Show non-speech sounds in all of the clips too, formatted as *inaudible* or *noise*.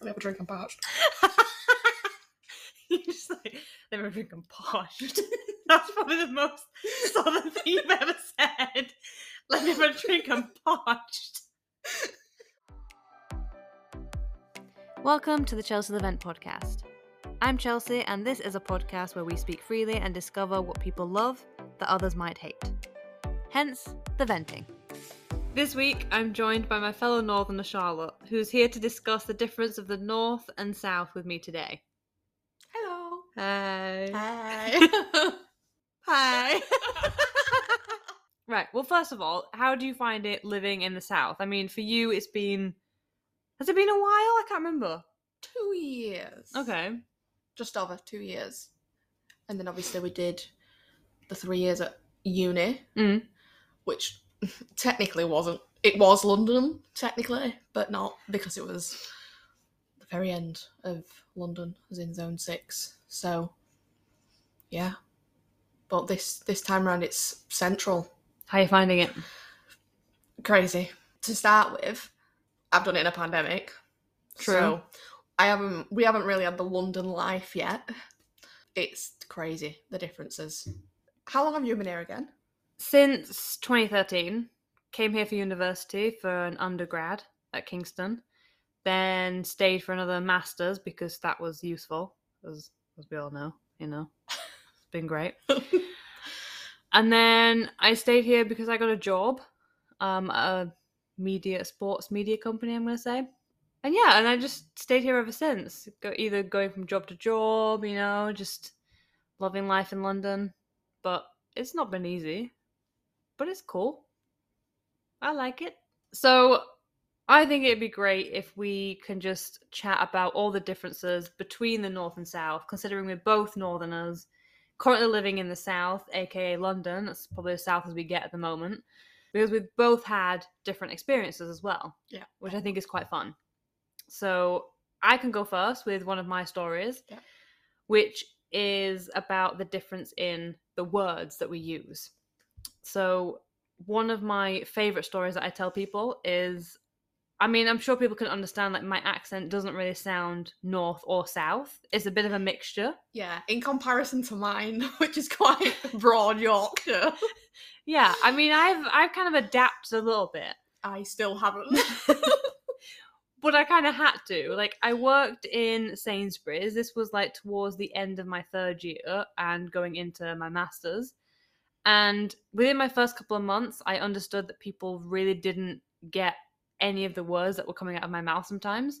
Let me have a drink. I'm parched. *laughs* you just like let me drink and *laughs* parched. That's probably the most southern thing you've ever said. Let me have a drink and parched. Welcome to the Chelsea the Vent podcast. I'm Chelsea, and this is a podcast where we speak freely and discover what people love that others might hate. Hence, the venting. This week, I'm joined by my fellow Northerner Charlotte, who's here to discuss the difference of the North and South with me today. Hello. Hi. Hi. *laughs* Hi. *laughs* right. Well, first of all, how do you find it living in the South? I mean, for you, it's been. Has it been a while? I can't remember. two years. Okay. Just over two years. And then obviously we did the three years at uni, Mm. which technically wasn't. It was London, technically, but not because it was the very end of London, as in Zone Six. So, yeah. But this this time round, it's central. How are you finding it? crazy. To start with, I've done it in a pandemic. True. So I haven't we haven't really had the London life yet. It's crazy the differences. How long have you been here again? Since 2013, came here for university for an undergrad at Kingston, then stayed for another master's because that was useful, as, as we all know, you know. It's been great. *laughs* and then I stayed here because I got a job, um, at a media sports media company. I'm gonna say, and yeah, and I just stayed here ever since. Go either going from job to job, you know, just loving life in London. But it's not been easy, but it's cool. I like it. So I think it'd be great if we can just chat about all the differences between the North and South, considering we're both Northerners, currently living in the South, aka London. That's probably as South as we get at the moment, because we've both had different experiences as well. Yeah. Which I think is quite fun. So I can go first with one of my stories, Yeah. which is about the difference in the words that we use. So one of my favorite stories that I tell people is I mean, I'm sure people can understand like my accent doesn't really sound north or south. It's a bit of a mixture. Yeah, in comparison to mine, *laughs* which is quite *laughs* broad Yorkshire, *laughs* Yeah, I mean, I've I've kind of adapted a little bit, I still haven't. but I kind of had to. Like, I worked in Sainsbury's. This was like towards the end of my third year and going into my masters. And within my first couple of months, I understood that people really didn't get any of the words that were coming out of my mouth sometimes.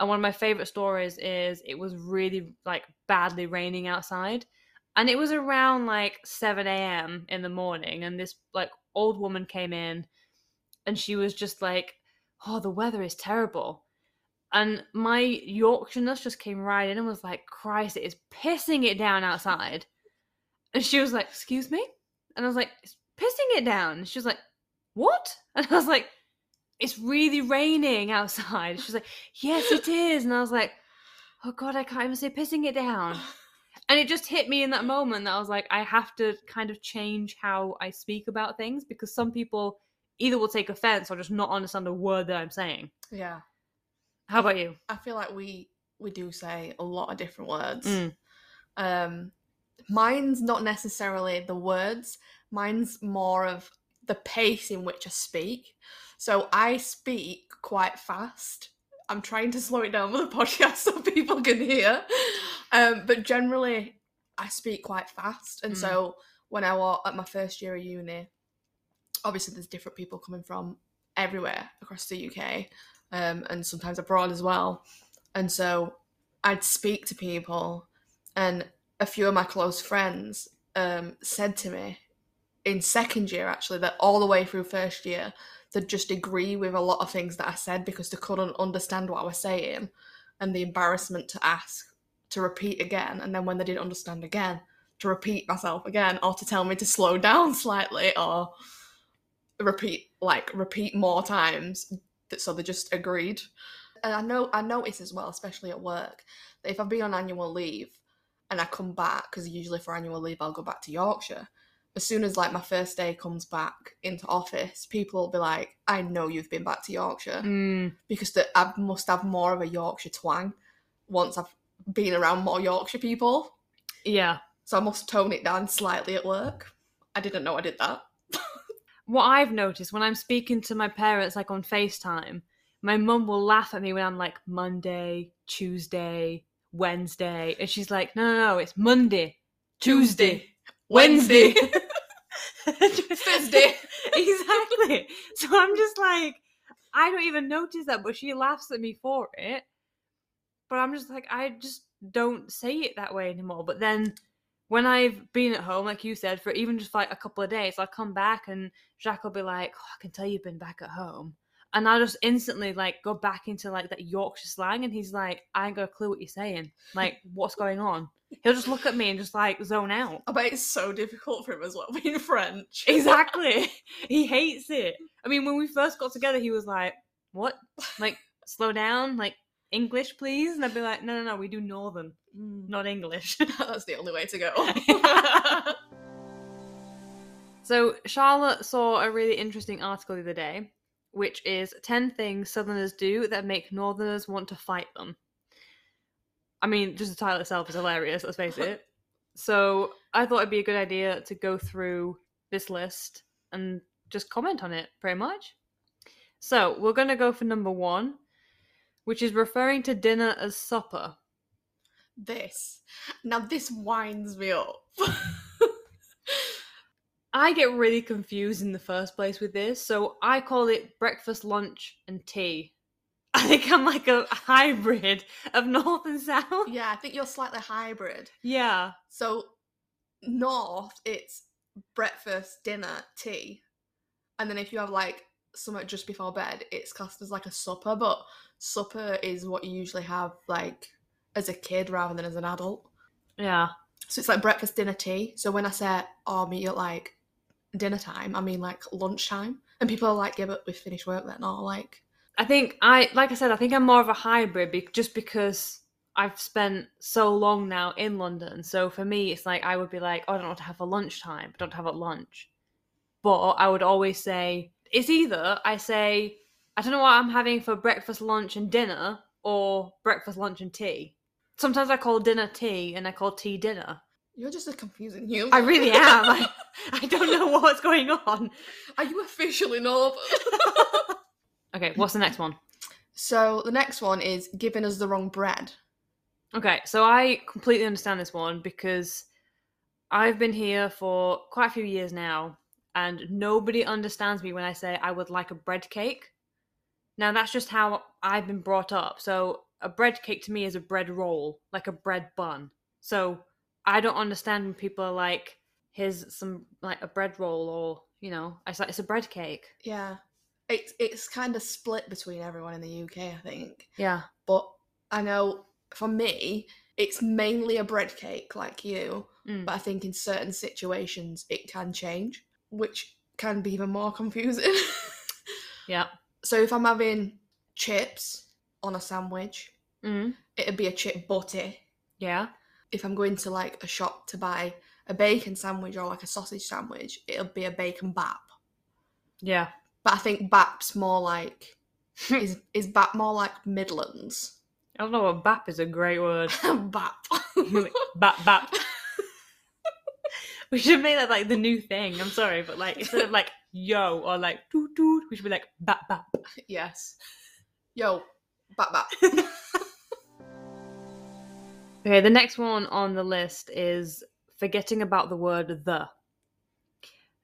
And one of my favorite stories is it was really like badly raining outside. And it was around like 7 a.m. in the morning. And this like old woman came in and she was just like, Oh, the weather is terrible. And my Yorkshireness just came right in and was like, Christ, it is pissing it down outside. And she was like, Excuse me? And I was like, It's pissing it down. And she was like, What? *laughs* And I was like, It's really raining outside. She was like, Yes, it is. And I was like, Oh God, I can't even say pissing it down. *laughs* And it just hit me in that moment that I was like, I have to kind of change how I speak about things because some people either will take offense or just not understand a word that I'm saying. yeah, How about you? I feel like we we do say a lot of different words. Mm. Um, mine's not necessarily the words. Mine's more of the pace in which I speak. So I speak quite fast. I'm trying to slow it down for the *laughs* podcast so people can hear. Um, but generally, I speak quite fast. And Mm. so when I was at my first year of uni, obviously there's different people coming from everywhere across the UK um, and sometimes abroad as well. And so I'd speak to people, and a few of my close friends um, said to me in second year actually that all the way through first year they'd just agree with a lot of things that I said because they couldn't understand what I was saying and the embarrassment to ask to repeat again. And then when they didn't understand again to repeat myself again or to tell me to slow down *laughs* slightly or repeat like repeat more times so they just agreed. And i know i notice as well especially at work that if i've been on annual leave and i come back because usually for annual leave i'll go back to yorkshire as soon as like my first day comes back into office, people will be like, "I know you've been back to Yorkshire," Mm, because the, I must have more of a Yorkshire twang once I've been around more Yorkshire people. yeah. So I must tone it down slightly at work. I didn't know I did that. *laughs* What I've noticed when I'm speaking to my parents, like on FaceTime, my mum will laugh at me when I'm like Monday, Tuesday, Wednesday. And she's like, no, no, no, it's Monday, Tuesday, Wednesday. *laughs* Thursday. *laughs* exactly. So I'm just like, I don't even notice that, but she laughs at me for it. But I'm just like, I just don't say it that way anymore. But then when I've been at home, like you said, for even just like a couple of days, I'll come back and Jack will be like, oh, I can tell you've been back at home. And I'll just instantly like go back into like that Yorkshire slang, and he's like, I ain't got a clue what you're saying. Like, *laughs* what's going on? He'll just look at me and just like zone out. I bet it's so difficult for him as well *laughs* being French. *laughs* Exactly. he hates it. I mean, when we first got together, he was like, "What? Like, slow down. Like, English, please." And I'd be like, "No, no, no. We do Northern, Mm. not English." That's the only way to go. so Charlotte saw a really interesting article the other day, which is ten things Southerners do that make Northerners want to fight them. I mean, just the title itself is hilarious. Let's face it. *laughs* So I thought it'd be a good idea to go through this list and just comment on it, pretty much. So we're going to go for number one, which is referring to dinner as supper. this. Now this winds me up. *laughs* I get really confused in the first place with this, so I call it breakfast, lunch, and tea. *laughs* I think I'm like a hybrid of North and South. yeah, I think you're slightly hybrid. Yeah. So north, it's breakfast, dinner, tea, and then if you have like something just before bed, it's classed as like a supper. But supper is what you usually have like as a kid rather than as an adult. Yeah. So it's like breakfast, dinner, tea. So when I say oh meet at like dinner time, I mean like lunchtime. And people are like, yeah, but we've finished work then, or like I think I, like I said, I think I'm more of a hybrid be- just because I've spent so long now in London. So for me, it's like I would be like, oh, I don't want to have a lunchtime. I don't have a lunch. But I would always say, it's either I say, I don't know what I'm having for breakfast, lunch, and dinner, or breakfast, lunch, and tea. Sometimes I call dinner tea and I call tea dinner. You're just a confusing human. I really *laughs* am. I, I don't know what's going on. Are you officially northern? *laughs* Okay, what's the next one? so the next one is giving us the wrong bread. Okay, so I completely understand this one because I've been here for quite a few years now, and nobody understands me when I say I would like a bread cake. Now, that's just how I've been brought up. So, a bread cake to me is a bread roll, like a bread bun. So, I don't understand when people are like, here's some, like a bread roll, or, you know, it's like, it's a bread cake. Yeah. It's it's kind of split between everyone in the UK, I think. Yeah. But I know for me, it's mainly a bread cake like you, Mm. but I think in certain situations it can change, which can be even more *laughs* confusing. Yeah. so if I'm having chips on a sandwich, Mm. it'd be a chip butty. Yeah. If I'm going to like a shop to buy a bacon sandwich or like a sausage sandwich, it'll be a bacon bap. Yeah. But I think bap's more like *laughs* is is bap more like Midlands? I don't know what bap is a great word. *laughs* bap. bap bap. we should make that like the new thing. I'm sorry, but like instead of like yo or like toot toot, we should be like bap bap. yes. Yo, bap bap. *laughs* Okay, the next one on the list is forgetting about the word the.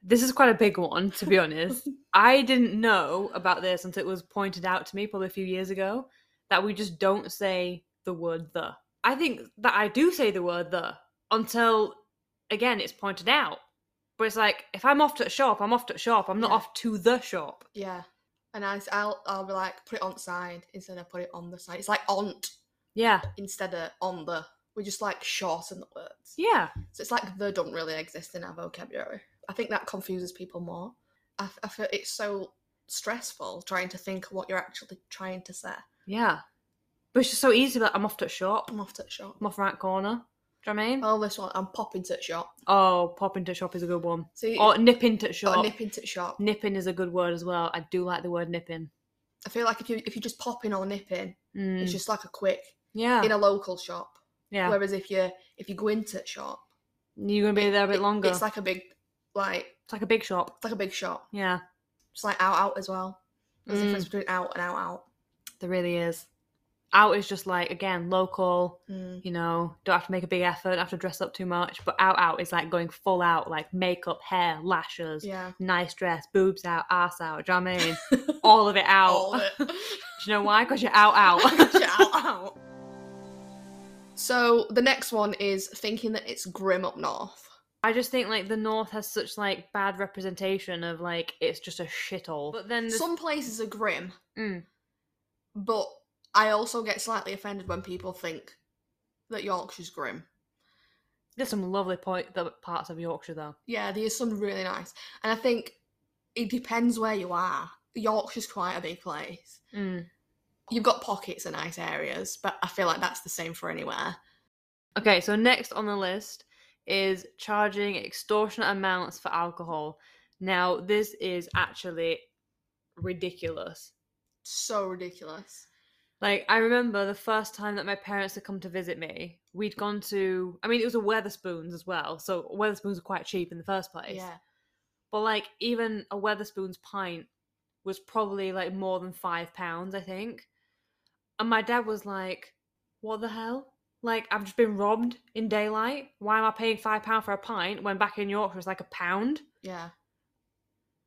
This is quite a big one, to be *laughs* honest. I didn't know about this until it was pointed out to me probably a few years ago that we just don't say the word the. I think that I do say the word the until, again, it's pointed out. But it's like, if I'm off to a shop, I'm off to a shop. I'm not Yeah. off to the shop. yeah. And I, I'll I'll be like put it on the side instead of put it on the side. It's like on Yeah. instead of on the. We just like shorten the words. Yeah. So it's like the don't really exist in our vocabulary. I think that confuses people more. I, I feel it's so stressful trying to think of what you're actually trying to say. Yeah. But it's just so easy. Like, I'm off to a shop. I'm off to the shop. I'm off right corner. Do you know what I mean? Oh, this one. I'm popping to the shop. Oh, pop into shop is a good one. See, Or nip into shop. or nip into the shop. Nipping is a good word as well. I do like the word nipping. I feel like if you if you just pop in or nipping, Mm. it's just like a quick yeah, in a local shop. yeah. Whereas if you if you go into a shop, You're gonna be there a bit it- longer. It's like a big like it's like a big shop. it's like a big shop. Yeah, It's like out out as well. There's a Mm. difference between out and out out. there really is. Out is just like again local. Mm. You know, don't have to make a big effort, don't have to dress up too much. But out out is like going full out, like makeup, hair, lashes, Yeah. nice dress, boobs out, ass out. Do you know what I mean? *laughs* All of it out. All of it. *laughs* Do you know why? Because you're out out. *laughs* out out. So the next one is thinking that it's grim up north. I just think like the north has such like bad representation of like it's just a shithole. But then there's- Some places are grim, Mm. but I also get slightly offended when people think that Yorkshire's grim. there's some lovely point the parts of Yorkshire though. Yeah, there's some really nice. And I think it depends where you are. Yorkshire's quite a big place. Mm. You've got pockets of nice areas, but I feel like that's the same for anywhere. Okay, so next on the list is charging extortionate amounts for alcohol. Now, this is actually ridiculous. So ridiculous. Like, I remember the first time that my parents had come to visit me, we'd gone to, I mean, it was a Wetherspoons as well. So, Wetherspoons are quite cheap in the first place. Yeah. But, like, even a Wetherspoons pint was probably like more than five pounds, I think. And my dad was like, What the hell? Like, I've just been robbed in daylight. Why am I paying five pounds for a pint when back in Yorkshire it's like a pound? Yeah.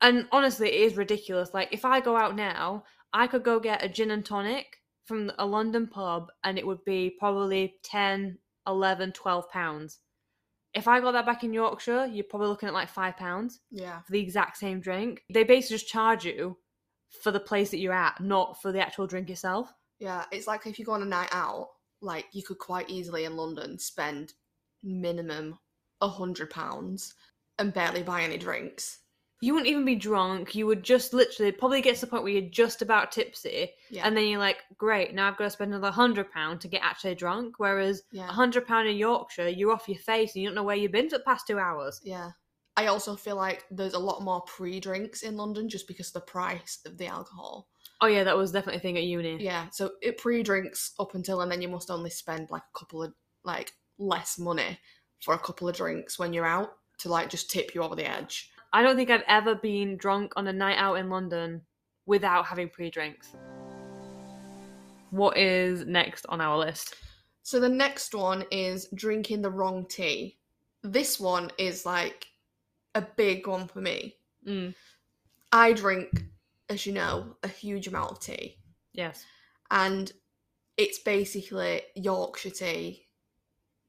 And honestly, it is ridiculous. Like, if I go out now, I could go get a gin and tonic from a London pub and it would be probably 10, 11, 12 pounds. If I got that back in Yorkshire, you're probably looking at like five pounds Yeah. for the exact same drink. They basically just charge you for the place that you're at, not for the actual drink itself. Yeah. It's like if you go on a night out, like you could quite easily in London spend minimum a hundred pounds and barely buy any drinks. You wouldn't even be drunk. You would just literally probably get to the point where you're just about tipsy, Yeah. and then you're like, "Great, now I've got to spend another hundred pound to get actually drunk." Whereas yeah. a hundred pound in Yorkshire, you're off your face and you don't know where you've been for the past two hours. Yeah. I also feel like there's a lot more pre drinks in London just because of the price of the alcohol. Oh yeah, that was definitely a thing at uni. Yeah. So it pre drinks up until and then you must only spend like a couple of like less money for a couple of drinks when you're out to like just tip you over the edge. I don't think I've ever been drunk on a night out in London without having pre-drinks. What is next on our list? So the next one is drinking the wrong tea. This one is like a big one for me. Mm, I drink, as you know, a huge amount of tea. yes. and it's basically Yorkshire tea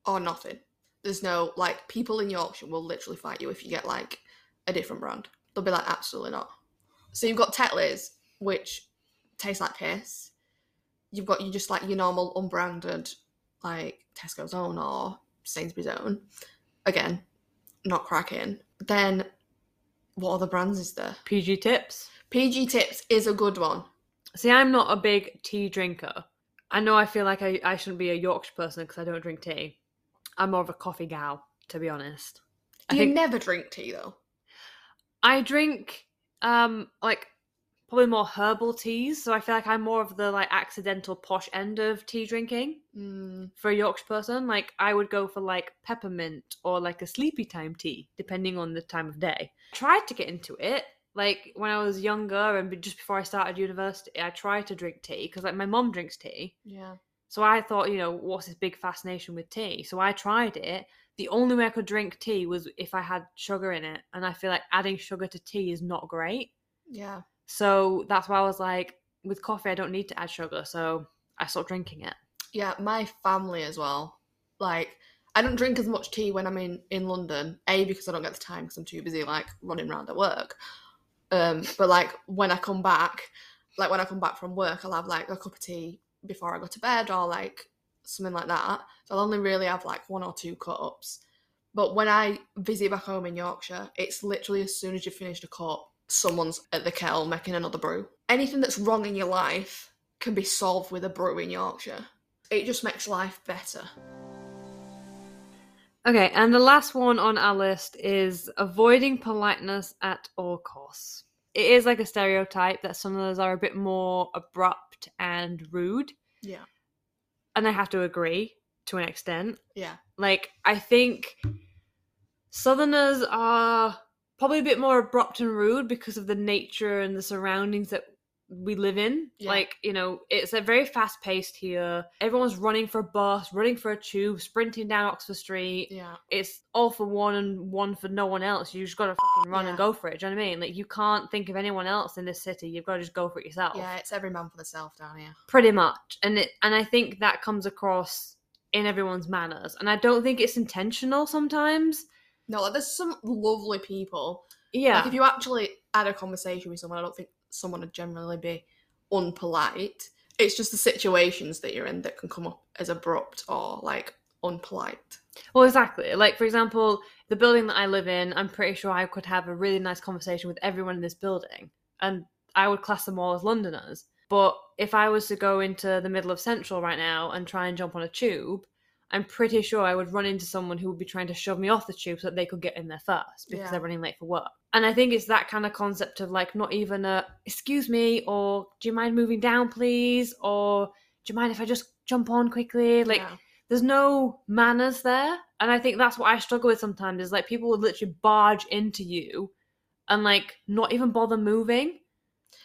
or nothing. There's no like people in Yorkshire will literally fight you if you get like a different brand. They'll be like, absolutely not. So you've got Tetley's, which tastes like piss. You've got you just like your normal unbranded, like Tesco's own or Sainsbury's own. Again, not cracking. Then what other brands is there? PG tips. PG Tips is a good one. See, I'm not a big tea drinker. I know I feel like I, I shouldn't be a Yorkshire person because I don't drink tea. I'm more of a coffee gal, to be honest. I You think never drink tea though. I drink um like probably more herbal teas, so I feel like I'm more of the like accidental posh end of tea drinking Mm, for a Yorkshire person. Like I would go for like peppermint or like a sleepy time tea, depending on the time of day. I Tried to get into it. Like when I was younger and just before I started university, I tried to drink tea because like my mom drinks tea. yeah. So I thought, you know, what's this big fascination with tea? So I tried it. The only way I could drink tea was if I had sugar in it. And I feel like adding sugar to tea is not great. Yeah. So that's why I was like, with coffee, I don't need to add sugar. So I stopped drinking it. Yeah, my family as well. Like, I don't drink as much tea when I'm in, in London. A, because I don't get the time because I'm too busy, like, running around at work. Um, but, like, when I come back, like, when I come back from work, I'll have, like, a cup of tea before I go to bed or, like, something like that. So I'll only really have, like, one or two cups. But when I visit back home in Yorkshire, it's literally as soon as you've finished a cup, someone's at the kettle making another brew. Anything that's wrong in your life can be solved with a brew in Yorkshire. It just makes life better. Okay, and the last one on our list is avoiding politeness at all costs. It is like a stereotype that Southerners are a bit more abrupt and rude, Yeah. and I have to agree to an extent. Yeah. Like, I think Southerners are probably a bit more abrupt and rude because of the nature and the surroundings that we live in. Yeah. Like, you know, it's a very fast paced here. Everyone's running for a bus, running for a tube, sprinting down Oxford Street. Yeah. It's all for one and one for no one else. You just gotta fucking run and go for it. Do you know what I mean? Like, you can't think of anyone else in this city. You've got to just go for it yourself Yeah, it's every man for themselves down here. pretty much and it and i think that comes across in everyone's manners and i don't think it's intentional sometimes No, like there's some lovely people. yeah Like if you actually had a conversation with someone, I don't think someone would generally be unpolite. It's just the situations that you're in that can come up as abrupt or like unpolite. well exactly like for example the building that i live in i'm pretty sure i could have a really nice conversation with everyone in this building and i would class them all as londoners but if i was to go into the middle of central right now and try and jump on a tube i'm pretty sure i would run into someone who would be trying to shove me off the tube so that they could get in there first because Yeah. they're running late for work. And i think it's that kind of concept of like not even a excuse me or do you mind moving down please? or do you mind if i just jump on quickly? Like Yeah. there's no manners there. And i think that's what i struggle with sometimes is like people would literally barge into you and like not even bother moving.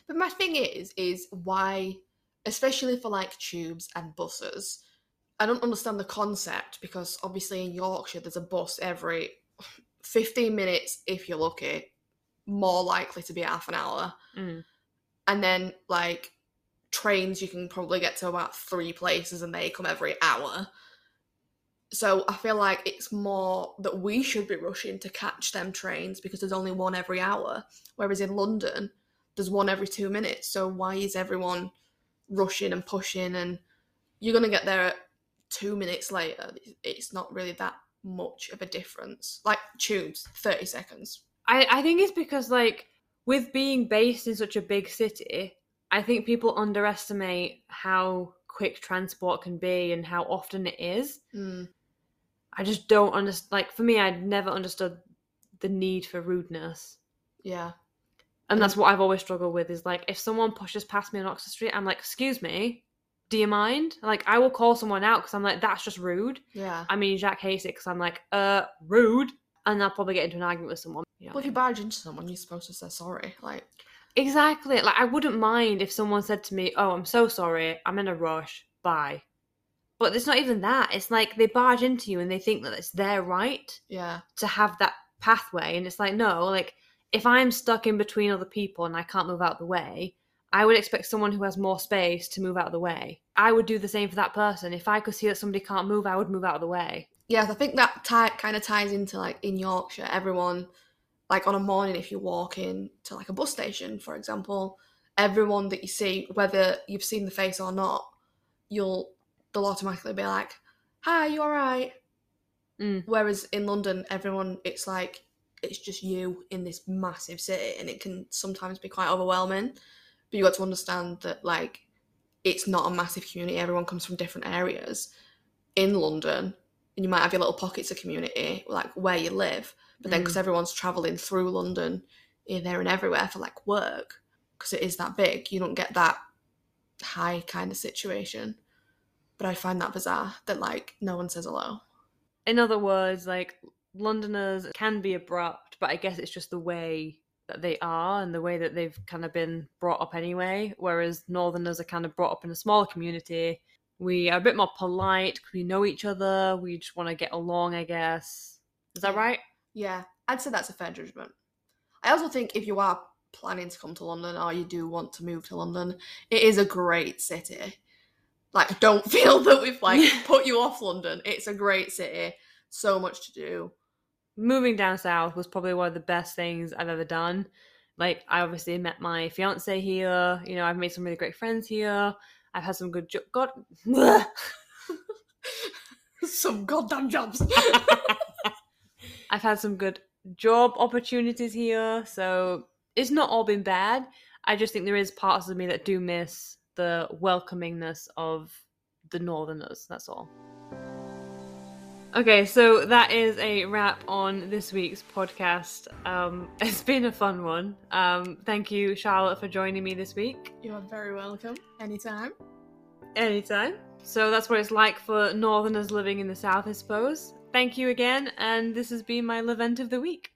But my thing is, is why, especially for like tubes and buses, I don't understand the concept because obviously in Yorkshire there's a bus every 15 minutes if you're lucky, more likely to be half an hour. Mm. And then like trains, you can probably get to about three places and they come every hour. So I feel like it's more that we should be rushing to catch them trains because there's only one every hour. Whereas in London, there's one every two minutes. So why is everyone rushing and pushing and you're gonna get there at two minutes later? It's not really that much of a difference. Like tubes, 30 seconds. I, I think it's because like with being based in such a big city i think people underestimate how quick transport can be and how often it is Mm, i just don't understand like for me i'd never understood the need for rudeness yeah. And that's what I've always struggled with is like if someone pushes past me on Oxford Street, I'm like, excuse me, do you mind? Like I will call someone out because I'm like, that's just rude. Yeah. I mean, Jack hates it because I'm like, uh, rude. And I'll probably get into an argument with someone. You know Well, if I you barge into someone, you're supposed to say sorry. Like, exactly. Like I wouldn't mind if someone said to me, oh, I'm so sorry. I'm in a rush. Bye. But it's not even that. It's like they barge into you and they think that it's their right yeah, to have that pathway. And it's like, no, like if I'm stuck in between other people and I can't move out the way, I would expect someone who has more space to move out of the way. I would do the same for that person. If I could see that somebody can't move, I would move out of the way. Yes, I think that tie, kind of ties into like in Yorkshire, everyone, like on a morning, if you walk in to like a bus station, for example, everyone that you see, whether you've seen the face or not, you'll they'll automatically be like, "Hi, you all right?" Mm. Whereas in London, everyone, it's like it's just you in this massive city, and it can sometimes be quite overwhelming. But you got to understand that like it's not a massive community. Everyone comes from different areas in London, and you might have your little pockets of community, like where you live. But then, mm. because everyone's traveling through London, here, there, and everywhere for like work, because it is that big, you don't get that high kind of situation. But I find that bizarre that like no one says hello. In other words, like Londoners can be abrupt, but I guess it's just the way that they are and the way that they've kind of been brought up anyway. Whereas Northerners are kind of brought up in a smaller community. We are a bit more polite we know each other. We just want to get along, I guess. Is that right? Yeah, I'd say that's a fair judgment. I also think if you are planning to come to London or you do want to move to London, it is a great city. Like, don't *laughs* feel that we've like *laughs* put you off London. It's a great city, so much to do. Moving down south was probably one of the best things I've ever done. Like, I obviously met my fiance here. You know, I've made some really great friends here. I've had some good jo- God. *laughs* Some goddamn jobs. *laughs* I've had some good job opportunities here, so it's not all been bad. I just think there is parts of me that do miss the welcomingness of the Northerners. That's all. Okay, so that is a wrap on this week's podcast. Um, *laughs* it's been a fun one. Um, thank you, Charlotte, for joining me this week. You are very welcome. Anytime. Anytime. So that's what it's like for Northerners living in the South, I suppose. Thank you again, and this has been my Levent of the Week.